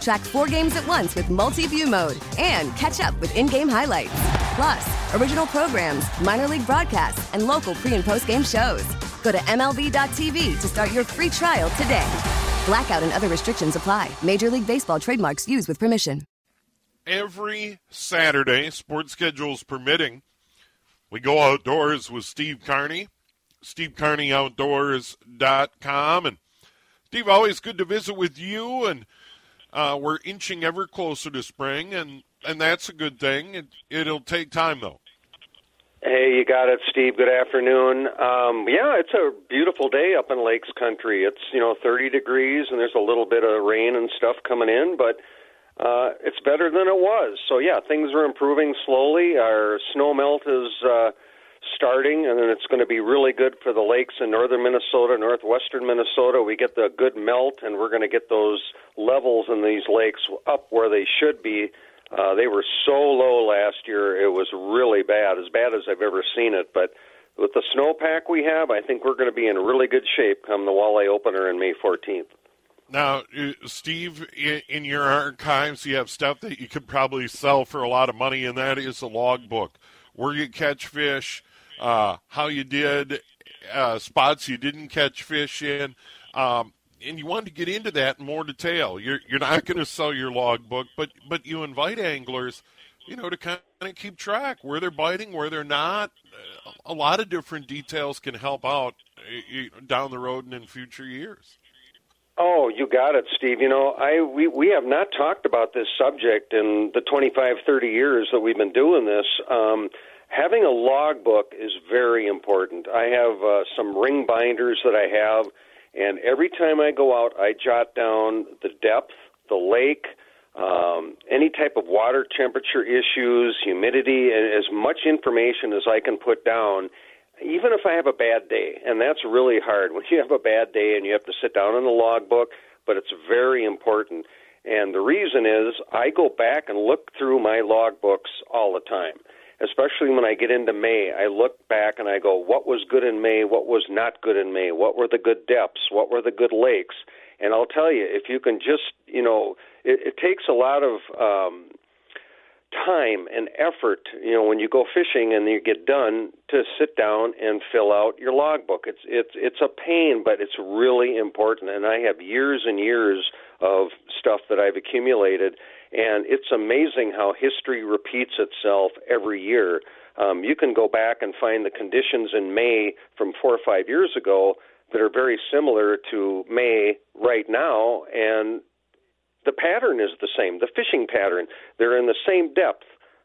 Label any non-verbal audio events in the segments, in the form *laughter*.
Track four games at once with multi view mode and catch up with in game highlights. Plus, original programs, minor league broadcasts, and local pre and post game shows. Go to MLB.tv to start your free trial today. Blackout and other restrictions apply. Major League Baseball trademarks used with permission. Every Saturday, sports schedules permitting, we go outdoors with Steve Carney, stevecarneyoutdoors.com. And Steve, always good to visit with you. And uh, we're inching ever closer to spring, and, and that's a good thing. It, it'll take time, though. Hey, you got it, Steve. Good afternoon. Um, yeah, it's a beautiful day up in Lakes Country. It's you know 30 degrees, and there's a little bit of rain and stuff coming in, but uh, it's better than it was. So yeah, things are improving slowly. Our snow melt is uh, starting, and then it's going to be really good for the lakes in northern Minnesota, northwestern Minnesota. We get the good melt, and we're going to get those levels in these lakes up where they should be uh, they were so low last year; it was really bad, as bad as I've ever seen it. But with the snowpack we have, I think we're going to be in really good shape come the Walleye opener on May 14th. Now, uh, Steve, in your archives, you have stuff that you could probably sell for a lot of money, and that is a logbook. Where you catch fish, uh, how you did, uh, spots you didn't catch fish in. Um, and you want to get into that in more detail. You're you're not going to sell your logbook, but but you invite anglers, you know, to kind of keep track where they're biting, where they're not. A lot of different details can help out down the road and in future years. Oh, you got it, Steve. You know, I we we have not talked about this subject in the 25, 30 years that we've been doing this. Um, having a logbook is very important. I have uh, some ring binders that I have and every time I go out, I jot down the depth, the lake, um, any type of water temperature issues, humidity, and as much information as I can put down, even if I have a bad day. And that's really hard *laughs* when you have a bad day and you have to sit down in the logbook, but it's very important. And the reason is I go back and look through my logbooks all the time especially when I get into May, I look back and I go, what was good in May? What was not good in May? What were the good depths? What were the good lakes? And I'll tell you, if you can just, you know, it, it takes a lot of um, time and effort, you know, when you go fishing and you get done to sit down and fill out your logbook. It's it's it's a pain, but it's really important. And I have years and years of stuff that I've accumulated and it's amazing how history repeats itself every year. Um, you can go back and find the conditions in May from four or five years ago that are very similar to May right now, and the pattern is the same. The fishing pattern, they're in the same depth,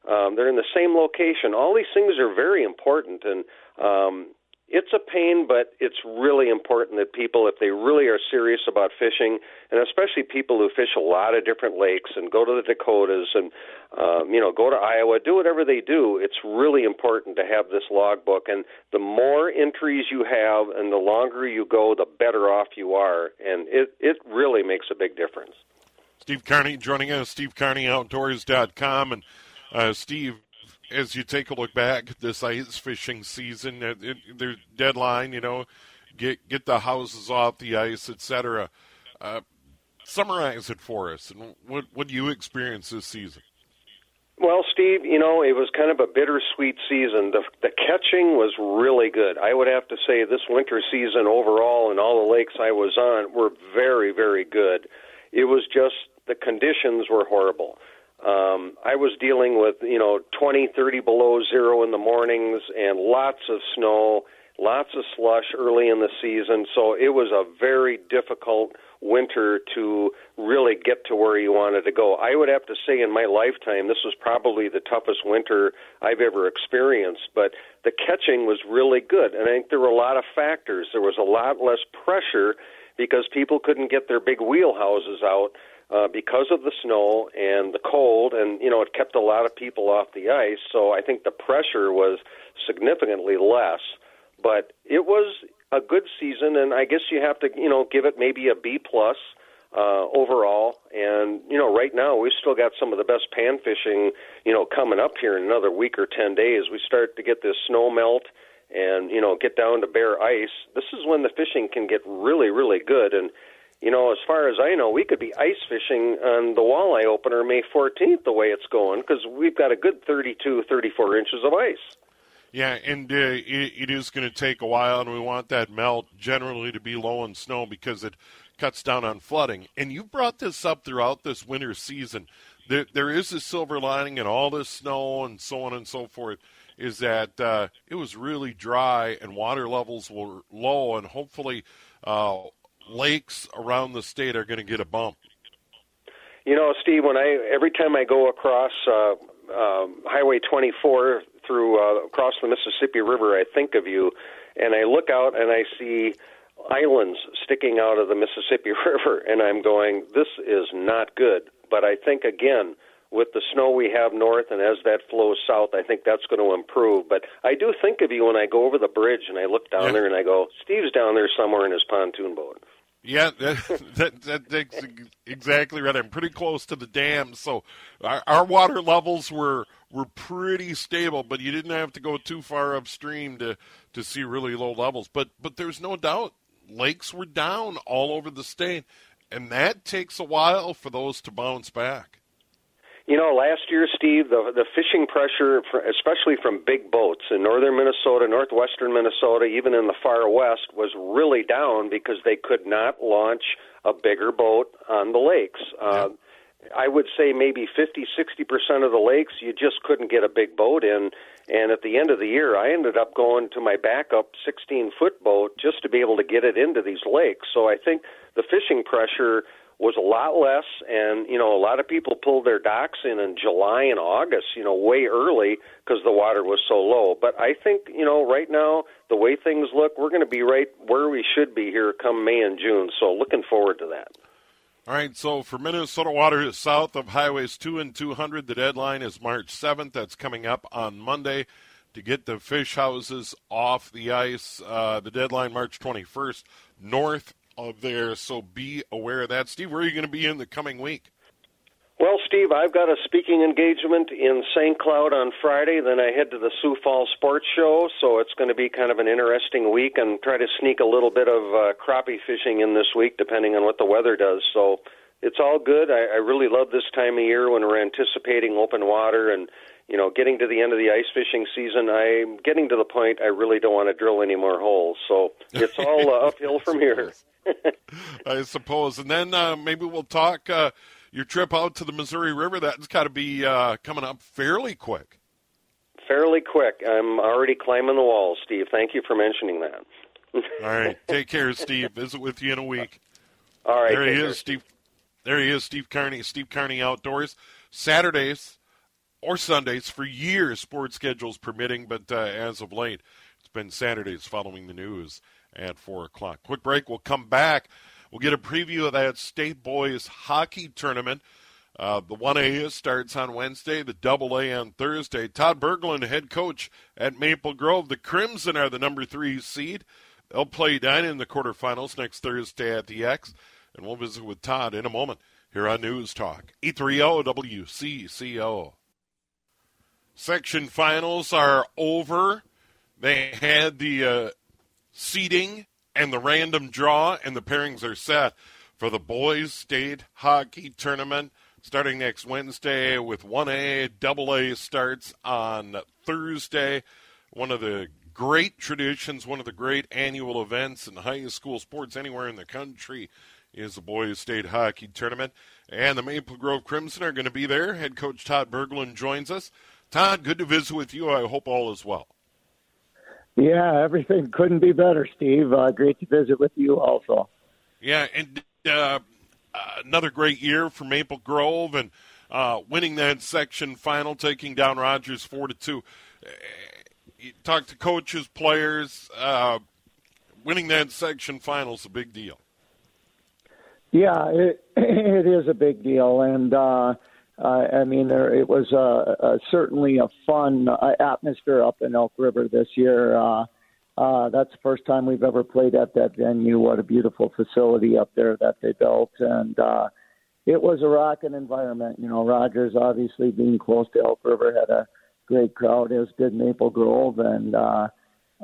um, they're in the same location. All these things are very important, and um, it's a pain, but it's really important that people, if they really are serious about fishing, and especially people who fish a lot of different lakes and go to the Dakotas and um, you know go to Iowa, do whatever they do, it's really important to have this logbook. And the more entries you have, and the longer you go, the better off you are, and it it really makes a big difference. Steve Carney joining us, SteveCarneyOutdoors.com, and uh, Steve, as you take a look back this ice fishing season, it, their deadline, you know, get get the houses off the ice, etc. Uh, summarize it for us, and what what do you experience this season? Well, Steve, you know, it was kind of a bittersweet season. The the catching was really good. I would have to say this winter season overall and all the lakes I was on were very, very good. It was just the conditions were horrible. Um, I was dealing with, you know, 20, 30 below zero in the mornings and lots of snow, lots of slush early in the season. So it was a very difficult winter to really get to where you wanted to go. I would have to say in my lifetime, this was probably the toughest winter I've ever experienced, but the catching was really good. And I think there were a lot of factors. There was a lot less pressure because people couldn't get their big wheelhouses out uh, because of the snow and the cold, and you know it kept a lot of people off the ice. So I think the pressure was significantly less, but it was a good season, and I guess you have to you know give it maybe a B plus uh, overall. And you know, right now we've still got some of the best pan fishing you know coming up here in another week or ten days. We start to get this snow melt and you know get down to bare ice. This is when the fishing can get really really good and you know, as far as I know, we could be ice fishing on the walleye opener May 14th the way it's going because we've got a good 32, 34 inches of ice. Yeah, and uh, it, it is going to take a while, and we want that melt generally to be low in snow because it cuts down on flooding. And you brought this up throughout this winter season. There, there is a silver lining in all this snow and so on and so forth. Is that uh, it was really dry and water levels were low, and hopefully uh, lakes around the state are going to get a bump? You know, Steve, when I every time I go across uh, um, Highway 24 through uh, across the Mississippi River, I think of you, and I look out and I see islands sticking out of the Mississippi *laughs* River, and I'm going, this is not good. But I think again, with the snow we have north and as that flows south, I think that's going to improve. But I do think of you when I go over the bridge and I look down yeah. there and I go, Steve's down there somewhere in his pontoon boat. Yeah, that, *laughs* that, that, that's exactly right. I'm pretty close to the dam, so our, our, water levels were were pretty stable. But you didn't have to go too far upstream to to see really low levels. But but there's no doubt lakes were down all over the state, and that takes a while for those to bounce back. You know, last year, Steve, the the fishing pressure, especially from big boats in northern Minnesota, northwestern Minnesota, even in the far west, was really down because they could not launch a bigger boat on the lakes. Uh, I would say maybe 50, 60 percent of the lakes you just couldn't get a big boat in. And at the end of the year, I ended up going to my backup 16 foot boat just to be able to get it into these lakes. So I think the fishing pressure was a lot less and you know a lot of people pulled their docks in in July and August you know way early because the water was so low but I think you know right now the way things look we're going to be right where we should be here come May and June so looking forward to that all right, so for Minnesota water south of highways 2 and 200, the deadline is March 7th. That's coming up on Monday to get the fish houses off the ice. Uh, the deadline March 21st. North of there, so be aware of that. Steve, where are you going to be in the coming week? Well, Steve, I've got a speaking engagement in St. Cloud on Friday. Then I head to the Sioux Falls Sports Show, so it's going to be kind of an interesting week and try to sneak a little bit of uh, crappie fishing in this week, depending on what the weather does. So it's all good. I, I really love this time of year when we're anticipating open water and you know, getting to the end of the ice fishing season, I'm getting to the point I really don't want to drill any more holes. So it's all uh, *laughs* uphill from here. I suppose. And then uh, maybe we'll talk uh, your trip out to the Missouri River. That's got to be uh, coming up fairly quick. Fairly quick. I'm already climbing the wall, Steve. Thank you for mentioning that. All right. *laughs* Take care, Steve. Visit with you in a week. All right. There he is, Steve. There he is, Steve Carney. Steve Carney Outdoors. Saturdays or Sundays for years, sports schedules permitting, but uh, as of late, it's been Saturdays following the news at 4 o'clock. Quick break. We'll come back. We'll get a preview of that state boys hockey tournament. Uh, the 1A starts on Wednesday, the double A on Thursday. Todd Berglund, head coach at Maple Grove. The Crimson are the number three seed. They'll play down in the quarterfinals next Thursday at the X. And we'll visit with Todd in a moment here on News Talk. 830 WCCO. Section finals are over. They had the uh, and the random draw, and the pairings are set for the boys' state hockey tournament starting next Wednesday with 1A, double A starts on Thursday. One of the great traditions, one of the great annual events in high school sports anywhere in the country is the boys' state hockey tournament. And the Maple Grove Crimson are going to be there. Head coach Todd Berglund joins us. Todd, good to visit with you. I hope all is well. Yeah, everything couldn't be better, Steve. Uh, great to visit with you also. Yeah, and uh, another great year for Maple Grove and uh, winning that section final, taking down Rogers four to two. You talk to coaches, players. Uh, winning that section final is a big deal. Yeah, it, *clears throat* it is a big deal, and uh, I mean, there it was uh, uh, certainly a fun uh, atmosphere up in Elk River this year. Uh, uh, that's the first time we've ever played at that venue. What a beautiful facility up there that they built, and uh, it was a rocking environment. You know, Rogers obviously being close to Elk River had a great crowd, as did Maple Grove, and uh,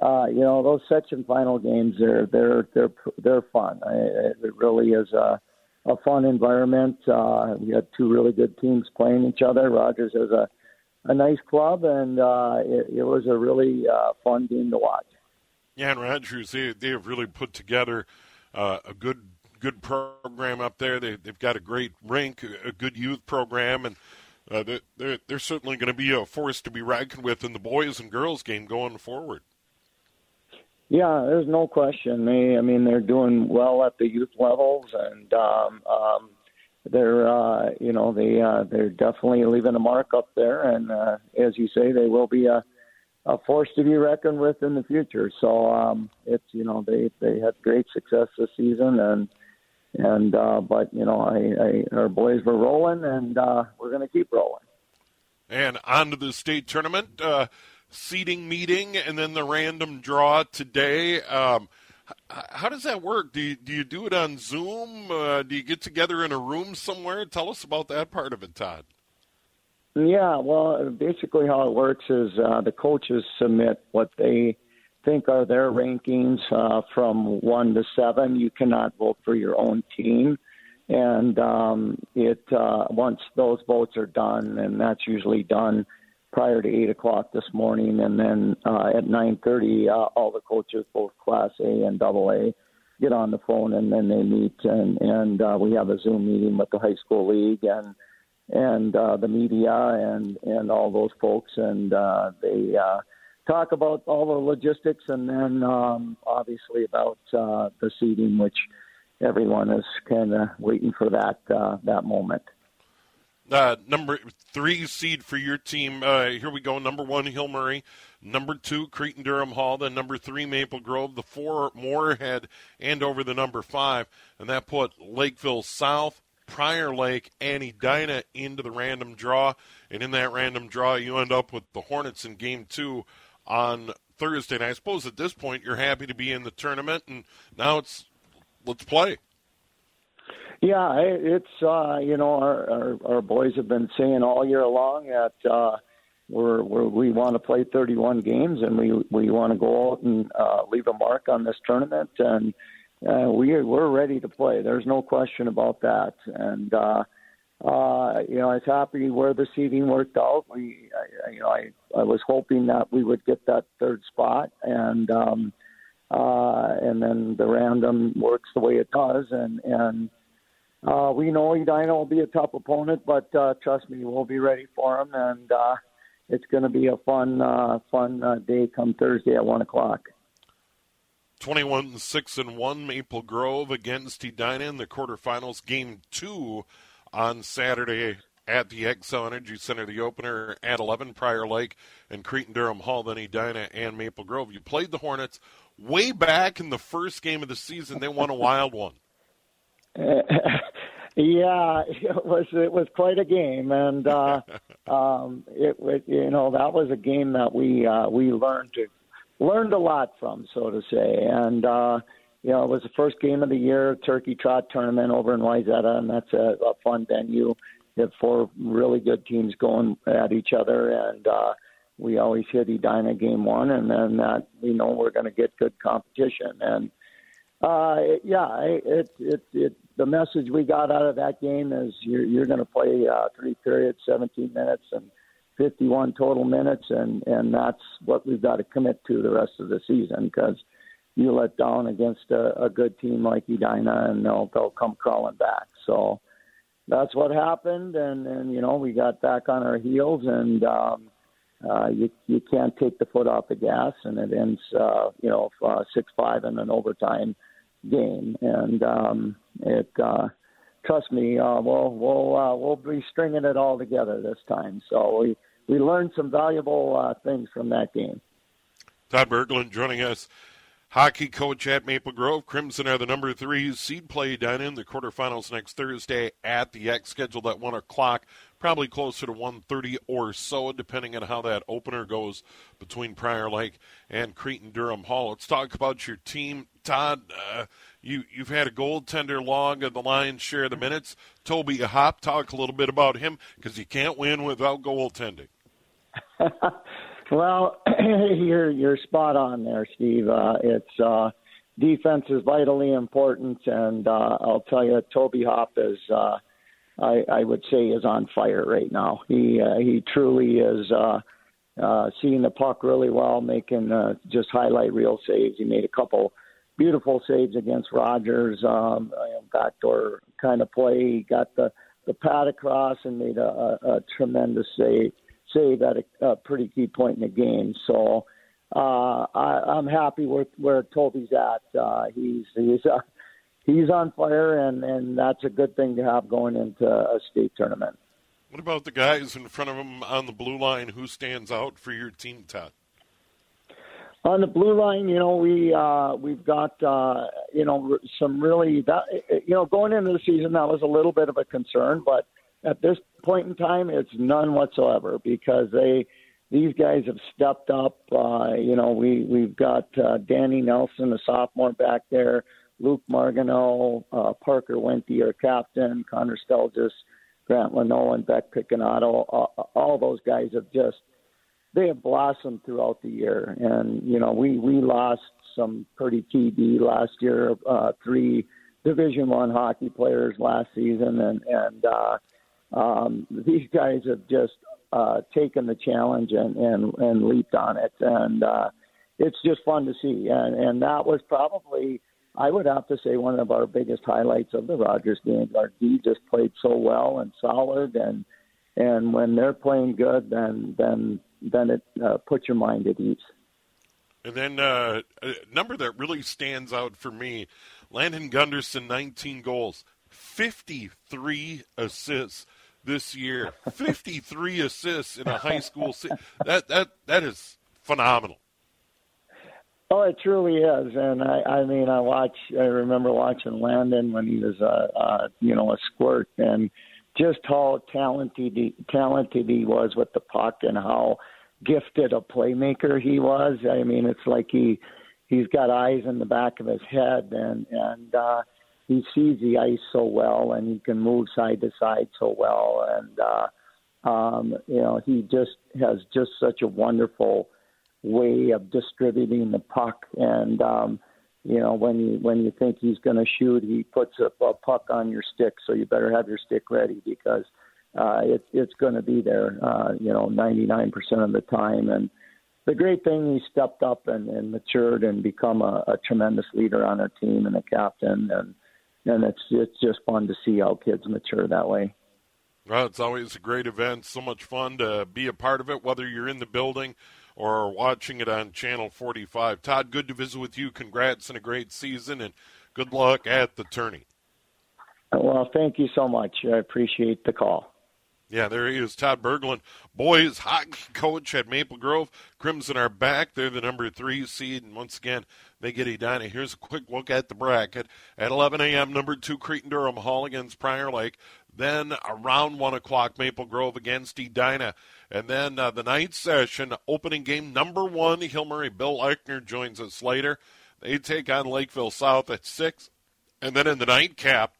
uh, you know those section final games they're they're they're they're fun. It, it really is a, a fun environment. Uh, we had two really good teams playing each other. Rogers has a a nice club, and uh, it, it was a really uh, fun game to watch. Yeah, and Rogers, they, they have really put together uh, a good good program up there. They, they've got a great rink, a good youth program, and uh, they're, they're certainly going to be a force to be reckoned with in the boys and girls game going forward. Yeah, there's no question. They, I mean, they're doing well at the youth levels, and um, um, they're, uh, you know, they uh, they're definitely leaving a mark up there. And uh, as you say, they will be a a force to be reckoned with in the future. So um, it's you know they they had great success this season and and uh, but you know I, I our boys were rolling and uh, we're going to keep rolling. And on to the state tournament uh, seating meeting and then the random draw today. Um, how does that work? Do you, do you do it on Zoom? Uh, do you get together in a room somewhere? Tell us about that part of it, Todd. Yeah, well, basically how it works is uh, the coaches submit what they think are their rankings uh, from one to seven. You cannot vote for your own team, and um, it uh, once those votes are done, and that's usually done prior to eight o'clock this morning, and then uh, at nine thirty, uh, all the coaches, both Class A and Double A, get on the phone, and then they meet, and and uh, we have a Zoom meeting with the high school league and and uh, the media and and all those folks, and uh, they uh, talk about all the logistics, and then um, obviously about uh, the seating, which everyone is kind of waiting for that uh, that moment. Uh, number three seed for your team. Uh, here we go. Number one, Hill Murray. Number two, Cretin Derham Hall. Then number three, Maple Grove. The four, Moorhead, Andover the number five. And that put Lakeville South, Prior Lake and Edina into the random draw. And in that random draw, you end up with the Hornets in game two on Thursday. And I suppose at this point, you're happy to be in the tournament, and now it's let's play. Yeah, it's uh, you know our, our our boys have been saying all year long that uh, we're, we're we want to play 31 games and we we want to go out and uh, leave a mark on this tournament and uh, we we're ready to play. There's no question about that. And uh, uh, you know, I was happy where the seating worked out. We, I, you know, I I was hoping that we would get that third spot, and um, uh, and then the random works the way it does, and and. Uh, we know Edina will be a tough opponent, but uh, trust me, we'll be ready for them, and uh, it's going to be a fun, uh, fun uh, day come Thursday at one o'clock. 21 6 and 1 Maple Grove against Edina in the quarterfinals. Game two on Saturday at the Xcel Energy Center, the opener at 11 Prior Lake and Cretin Derham Hall, then Edina and Maple Grove. You played the Hornets way back in the first game of the season. They won a wild one. *laughs* yeah, it was it was quite a game, and uh, *laughs* um, it, it you know that was a game that we uh, we learned to learned a lot from, so to say. And uh, you know, it was the first game of the year, Turkey Trot tournament over in Wayzata, and that's a, a fun venue. You have four really good teams going at each other, and uh, we always hit Edina game one, and then that we know we're going to get good competition. And uh, yeah, it, it it the message we got out of that game is you're you're going to play uh, three periods, 17 minutes, and 51 total minutes, and and that's what we've got to commit to the rest of the season because you let down against a, a good team like Edina, and they'll they'll come crawling back. So that's what happened, and and you know we got back on our heels, and um, uh, you you can't take the foot off the gas, and it ends uh, you know uh, six five and an overtime game, and um, it. Uh, trust me, uh, we'll we'll uh, we'll be stringing it all together this time. So we we learned some valuable uh, things from that game. Todd Berglund joining us hockey coach at Maple Grove. Crimson are the number three seed play down in the quarterfinals next Thursday at the X, scheduled at one o'clock, probably closer to 1.30 or so, depending on how that opener goes between Prior Lake and Cretin Derham Hall. Let's talk about your team, Todd. Uh, you you've had a goaltender log of the lion's share of the minutes. Toby Hop, talk a little bit about him because you can't win without goaltending. *laughs* Well, *clears throat* you're you're spot on there, Steve. Uh, it's uh, defense is vitally important, and uh, I'll tell you, Toby Hop is. I, I would say is on fire right now. He uh, he truly is uh, uh, seeing the puck really well, making uh, just highlight reel saves. He made a couple beautiful saves against Rogers, um, backdoor kind of play. He got the the pad across and made a, a, a tremendous save save at a, a pretty key point in the game. So uh, I, I'm happy with where Toby's at. Uh, he's he's uh, he's on fire, and and that's a good thing to have going into a state tournament. What about the guys in front of him on the blue line? Who stands out for your team, Todd? On the blue line, you know, we uh, we've got uh, you know some really that you know going into the season that was a little bit of a concern, but at this point in time, it's none whatsoever because they these guys have stepped up. Uh, you know, we we've got uh, Danny Nelson, a sophomore back there, Luke Margano, uh, Parker Wente, our captain, Connor Stelgis, Grant Leno, and Beck Piccinato. All, all those guys have just they have blossomed throughout the year. And you know, we we lost some pretty key D last year. Uh, three Division One hockey players last season, and and uh, um, these guys have just uh, taken the challenge and, and, and leaped on it. And uh, it's just fun to see. And, and that was probably, I would have to say, one of our biggest highlights of the Rogers game. Our D just played so well and solid. And, and when they're playing good, then, then, then it uh, puts your mind at ease. And then uh, a number that really stands out for me Landon Gunderson, 19 goals, 53 assists this year. *laughs* 53 assists in a high school. Se- that that that is phenomenal. Oh, it truly is, and I, I mean, I watch. I remember watching Landon when he was a, uh, you know, a squirt, and just how talented he, talented he was with the puck, and how gifted a playmaker he was. I mean, it's like he he's got eyes in the back of his head, and and uh, he sees the ice so well and he can move side to side so well and uh um you know he just has just such a wonderful way of distributing the puck and um you know when you when you think he's going to shoot he puts a, a puck on your stick so you better have your stick ready because uh it, it's going to be there uh you know 99% of the time and the great thing he stepped up and, and matured and become a, a tremendous leader on our team and a captain and and it's it's just fun to see how kids mature that way. Well, it's always a great event. So much fun to be a part of it, whether you're in the building or watching it on Channel 45. Todd, good to visit with you. Congrats on a great season, and good luck at the tourney. Well, thank you so much. I appreciate the call. Yeah, there he is, Todd Berglund, boys hockey coach at Maple Grove. Crimson are back. They're the number three seed, and once again, they get Edina. Here's a quick look at the bracket. At 11 a.m., number two Cretin Derham Hall against Prior Lake. Then around 1 o'clock, Maple Grove against Edina. And then uh, the night session, opening game number one, Hill Murray. Bill Eichner joins us later. They take on Lakeville South at 6. And then in the nightcap,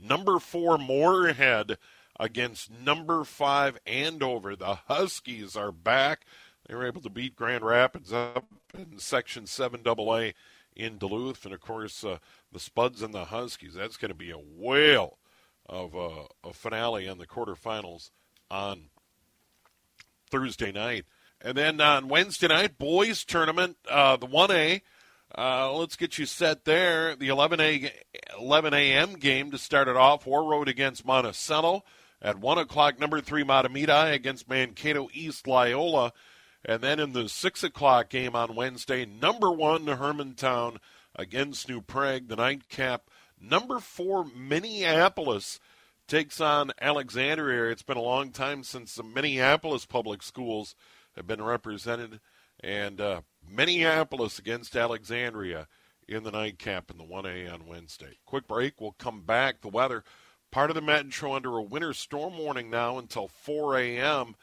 number four Moorhead against number five Andover. The Huskies are back. They were able to beat Grand Rapids up in Section 7 AA in Duluth. And of course, uh, the Spuds and the Huskies. That's going to be a whale of uh, a finale in the quarterfinals on Thursday night. And then on Wednesday night, boys tournament, uh, the 1A. Uh, let's get you set there. The 11 a 11 a.m. game to start it off. Warroad against Monticello. At 1 o'clock, number 3 Mahtomedi against Mankato East Loyola. And then in the 6 o'clock game on Wednesday, number 1 Hermantown against New Prague. The nightcap, number four, Minneapolis takes on Alexandria. It's been a long time since the Minneapolis public schools have been represented, and uh, Minneapolis against Alexandria in the nightcap in the 1A on Wednesday. Quick break. We'll come back. The weather, part of the metro under a winter storm warning now until 4 a.m.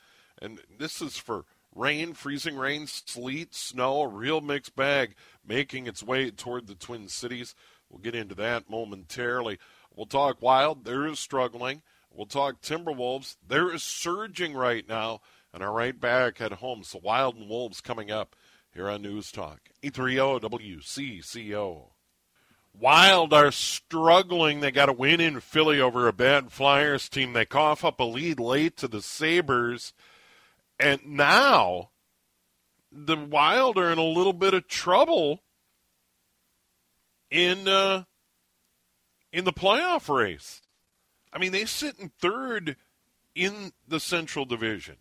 And this is for rain, freezing rain, sleet, snow, a real mixed bag making its way toward the Twin Cities. We'll get into that momentarily. We'll talk Wild. There is struggling. We'll talk Timberwolves. There is surging right now and are right back at home. So Wild and Wolves coming up here on News Talk. 830 WCCO. Wild are struggling. They got a win in Philly over a bad Flyers team. They cough up a lead late to the Sabres. And now the Wild are in a little bit of trouble in uh, in the playoff race. I mean, they sit in third in the Central Division.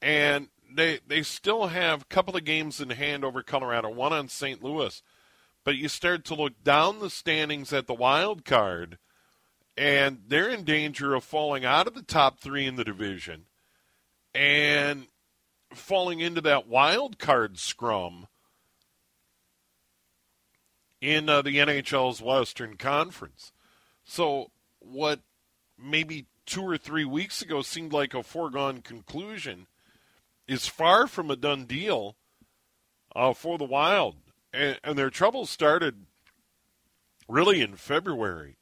And they they still have a couple of games in hand over Colorado, one on St. Louis. But you start to look down the standings at the wild card, and they're in danger of falling out of the top three in the division and falling into that wild card scrum in uh, the NHL's Western Conference. So, what maybe two or three weeks ago seemed like a foregone conclusion is far from a done deal uh, for the Wild. And, and their troubles started really in February.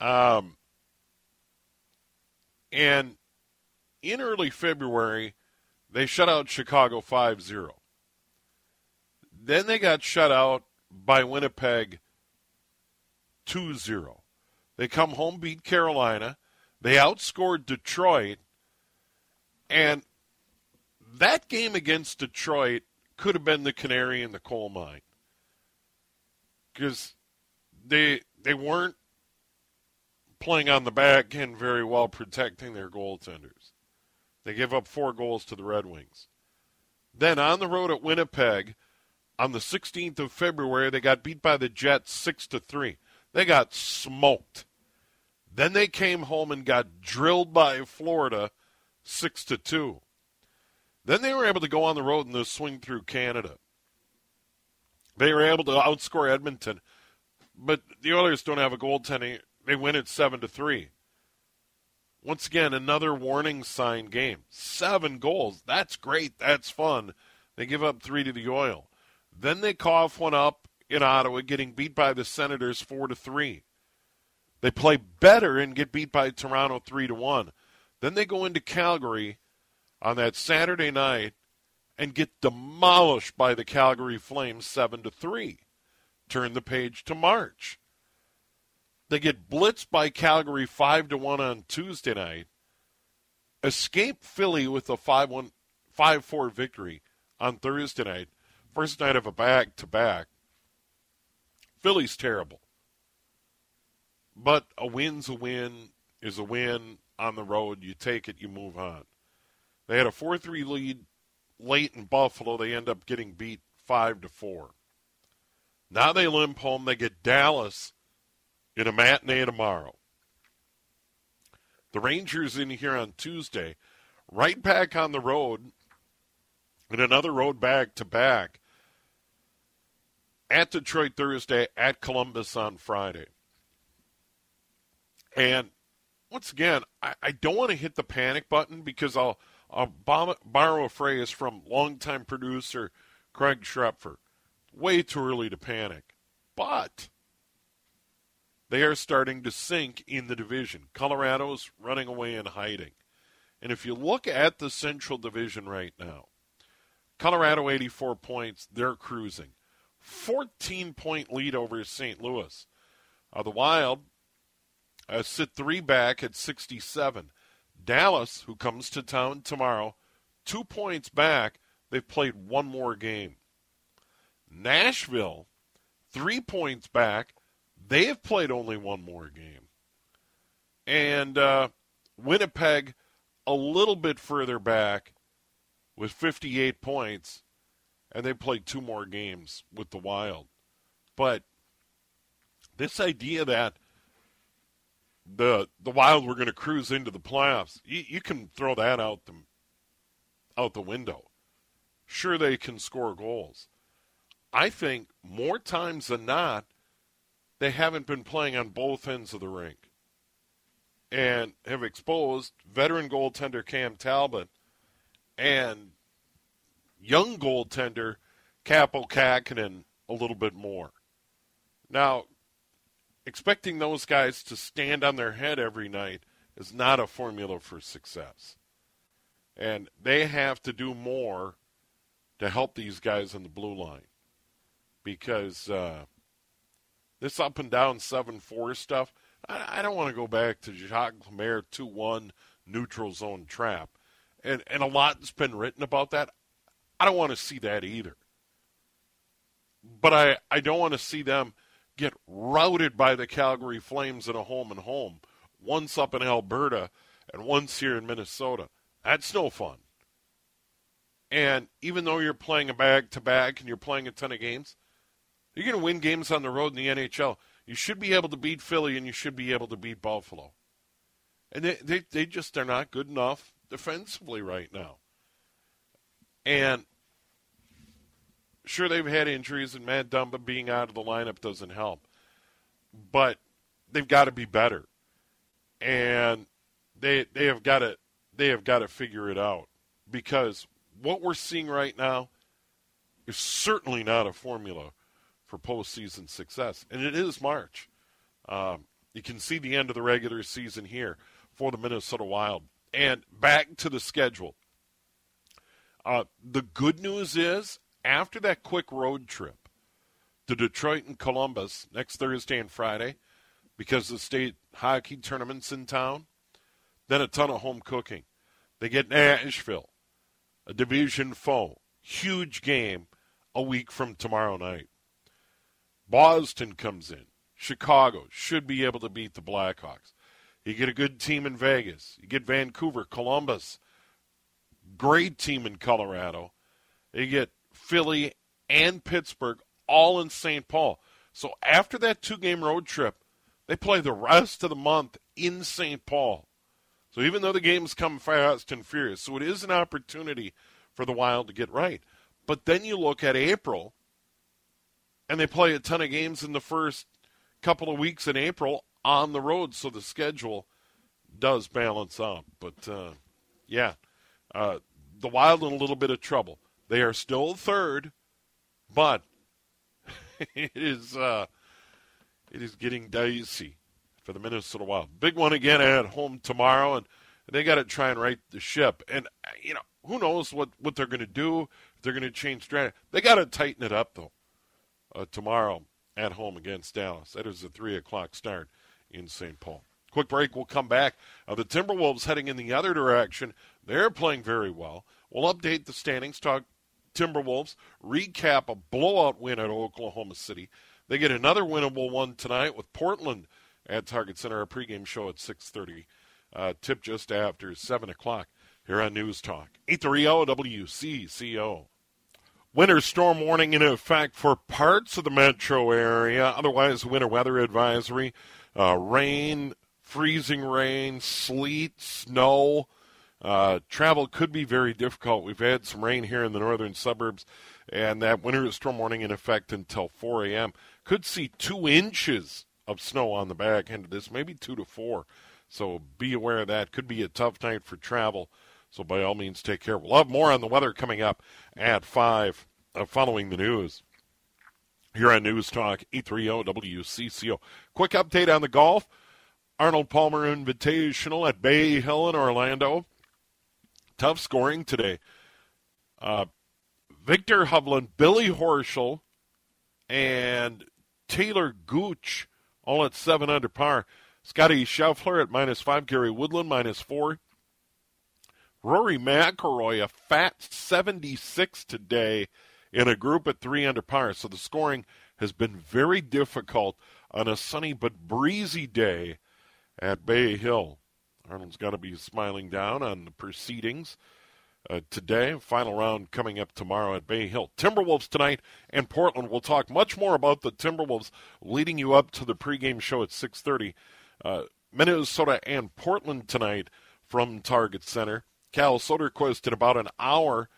Um, and in early February, they shut out Chicago 5 0. Then they got shut out by Winnipeg 2 0. They come home, beat Carolina. They outscored Detroit and that game against Detroit could have been the canary in the coal mine because they they weren't playing on the back end very well, protecting their goaltenders. They gave up four goals to the Red Wings. Then on the road at Winnipeg, on the 16th of February, they got beat by the Jets six to three. They got smoked. Then they came home and got drilled by Florida six to two. Then they were able to go on the road and swing through Canada. They were able to outscore Edmonton, but the Oilers don't have a goaltending. They win at seven to three. Once again, another warning sign game. Seven goals. That's great. That's fun. They give up three to the Oil. Then they cough one up in Ottawa, getting beat by the Senators four to three. They play better and get beat by Toronto three to one. Then they go into Calgary on that Saturday night and get demolished by the Calgary Flames 7 to 3. Turn the page to March. They get blitzed by Calgary 5 to 1 on Tuesday night. Escape Philly with a 5-1 5-4 victory on Thursday night. First night of a back to back. Philly's terrible. But a win's a win is a win on the road. You take it, you move on. They had a 4 3 lead late in Buffalo. They end up getting beat 5 to 4. Now they limp home. They get Dallas in a matinee tomorrow. The Rangers in here on Tuesday, right back on the road, and another road back to back at Detroit Thursday, at Columbus on Friday. And once again, I, I don't want to hit the panic button because I'll, I'll borrow a phrase from longtime producer Craig Schrepfer. Way too early to panic. But they are starting to sink in the division. Colorado's running away and hiding. And if you look at the Central Division right now, Colorado 84 points, they're cruising. 14 point lead over St. Louis. Uh, the Wild uh, sit three back at 67. Dallas, who comes to town tomorrow, two points back. They've played one more game. Nashville, three points back. They have played only one more game. And uh, Winnipeg, a little bit further back with 58 points. and they played two more games with the Wild. But this idea that the the Wild were going to cruise into the playoffs, you, you can throw that out the out the window. Sure, they can score goals. I think more times than not, they haven't been playing on both ends of the rink and have exposed veteran goaltender Cam Talbot and young goaltender Kaapo Kähkönen a little bit more. Now, expecting those guys to stand on their head every night is not a formula for success. And they have to do more to help these guys in the blue line because uh, this up and down 7 4 stuff, I, I don't want to go back to Jacques Lemaire 2 1 neutral zone trap. And, and a lot's been written about that. I don't want to see that either. But I, I don't want to see them get routed by the Calgary Flames in a home and home, once up in Alberta and once here in Minnesota. That's no fun. And even though you're playing a back to back and you're playing a ton of games, you're going to win games on the road in the NHL. You should be able to beat Philly and you should be able to beat Buffalo. And they, they, they just are not good enough defensively right now. And sure, they've had injuries, and Matt Dumba being out of the lineup doesn't help. But they've got to be better, and they they have got to they have got to figure it out because what we're seeing right now is certainly not a formula for postseason success, and it is March. Um, you can see the end of the regular season here for the Minnesota Wild. And back to the schedule. Uh, the good news is, after that quick road trip to Detroit and Columbus next Thursday and Friday, because the state hockey tournament's in town, then a ton of home cooking. They get Nashville, a division foe, huge game a week from tomorrow night. Boston comes in. Chicago should be able to beat the Blackhawks. You get a good team in Vegas. You get Vancouver, Columbus, great team in Colorado. You get Philly and Pittsburgh all in St. Paul. So after that two game road trip, they play the rest of the month in St. Paul. So even though the games come fast and furious, so it is an opportunity for the Wild to get right. But then you look at April, and they play a ton of games in the first couple of weeks in April on the road, so the schedule does balance out. But uh, yeah, uh, the Wild in a little bit of trouble. They are still third, but *laughs* it is uh, it is getting dicey for the Minnesota Wild. Big one again at home tomorrow, and they got to try and right the ship. And you know who knows what what they're going to do. They're going to change strategy. They got to tighten it up though. Uh, tomorrow at home against Dallas. That is a three o'clock start in St. Paul. Quick break. We'll come back. Uh, the Timberwolves heading in the other direction. They're playing very well. We'll update the standings, talk Timberwolves, recap a blowout win at Oklahoma City. They get another winnable one tonight with Portland at Target Center. Our pregame show at 6.30. Uh, tip just after 7 o'clock here on News Talk. 830 WCCO. Winter storm warning in effect for parts of the metro area. Otherwise, winter weather advisory. Uh, rain, freezing rain, sleet, snow. Uh, travel could be very difficult. We've had some rain here in the northern suburbs, and that winter storm warning in effect until 4 a.m. Could see two inches of snow on the back end of this, maybe two to four. So be aware of that. Could be a tough night for travel. So by all means, take care. We'll have more on the weather coming up at 5 uh, following the news. Here on News Talk, 830 WCCO. Quick update on the golf. Arnold Palmer Invitational at Bay Hill in Orlando. Tough scoring today. Uh, Viktor Hovland, Billy Horschel, and Taylor Gooch all at seven under par. Scotty Scheffler at minus five. Gary Woodland minus four. Rory McIlroy a fat 76 today in a group at three under par. So the scoring has been very difficult on a sunny but breezy day at Bay Hill. Arnold's got to be smiling down on the proceedings uh, today. Final round coming up tomorrow at Bay Hill. Timberwolves tonight and Portland. We'll talk much more about the Timberwolves leading you up to the pregame show at 6:30. Uh, Minnesota and Portland tonight from Target Center. Cal Soderquist in about an hour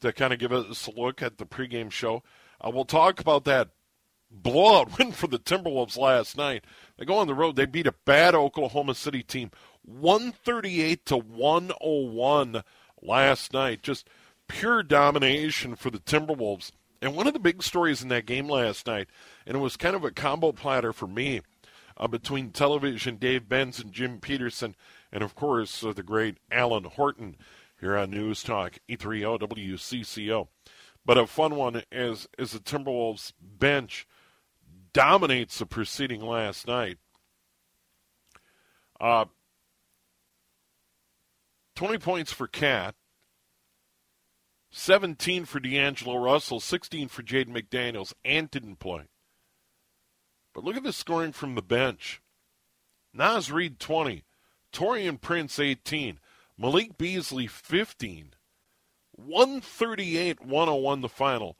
to kind of give us a look at the pregame show. Uh, we'll talk about that blowout *laughs* win for the Timberwolves last night. They go on the road. They beat a bad Oklahoma City team, 138 to 101 last night. Just pure domination for the Timberwolves. And one of the big stories in that game last night, and it was kind of a combo platter for me, uh, between television Dave Benz and Jim Peterson, and of course uh, the great Alan Horton here on News Talk 830 WCCO. But a fun one is is the Timberwolves bench dominates the proceeding last night. Uh, 20 points for Cat, 17 for D'Angelo Russell, 16 for Jaden McDaniels. Ant didn't play. But look at the scoring from the bench. Naz Reid 20, Taurean Prince 18, Malik Beasley 15, 138 101 the final.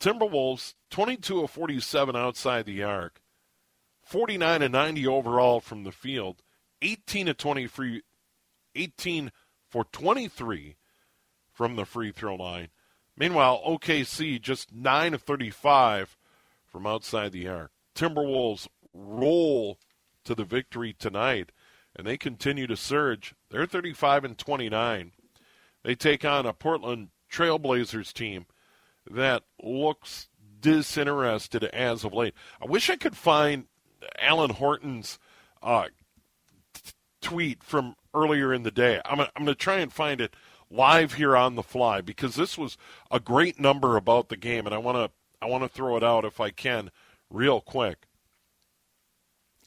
Timberwolves 22 of 47 outside the arc, 49 and 90 overall from the field, 18 to 20 free, 18 for 23 from the free throw line. Meanwhile, OKC just 9 of 35 from outside the arc. Timberwolves roll to the victory tonight, and they continue to surge. They're 35 and 29. They take on a Portland Trailblazers team that looks disinterested as of late. I wish I could find Alan Horton's uh, t- tweet from earlier in the day. I'm, I'm going to try and find it live here on the fly because this was a great number about the game, and I want to I want to throw it out if I can real quick.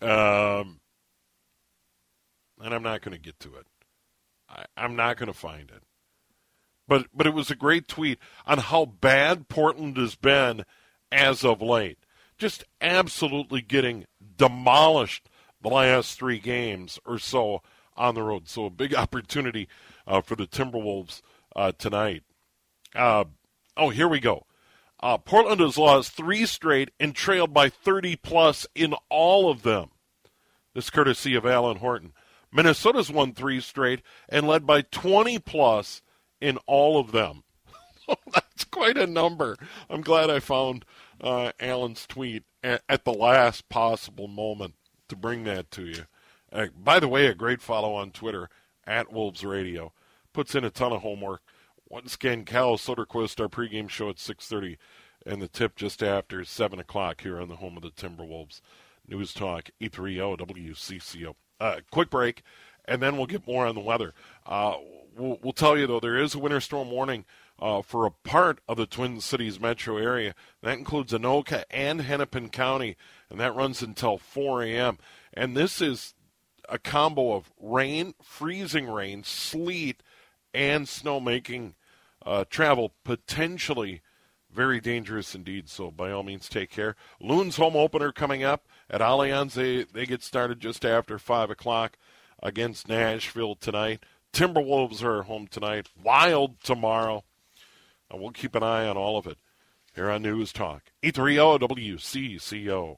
Um, and I'm not going to get to it. I, I'm not going to find it. But but it was a great tweet on how bad Portland has been as of late. Just absolutely getting demolished the last three games or so on the road. So a big *laughs* opportunity uh, for the Timberwolves uh, tonight. Uh, oh, here we go. Uh, Portland has lost three straight and trailed by 30 plus in all of them. This courtesy of Alan Horton. Minnesota's won three straight and led by 20 plus in all of them. *laughs* That's quite a number. I'm glad I found uh, Alan's tweet at, at, the last possible moment to bring that to you. Uh, by the way, a great follow on Twitter at Wolves Radio puts in a ton of homework. Once again, Cal Soderquist, our pregame show at 6:30, and the tip just after 7 o'clock here on the home of the Timberwolves. News Talk 830 WCCO. Uh, quick break, and then we'll get more on the weather. Uh, we'll, we'll, tell you though there is a winter storm warning uh, for a part of the Twin Cities metro area. That includes Anoka and Hennepin County, and that runs until 4 a.m. And this is a combo of rain, freezing rain, sleet, and snow making uh, travel potentially very dangerous indeed. So by all means, take care. Loon's home opener coming up at Allianz. They they get started just after five o'clock against Nashville tonight. Timberwolves are home tonight. Wild tomorrow. And we'll keep an eye on all of it here on News Talk. 830 WCCO.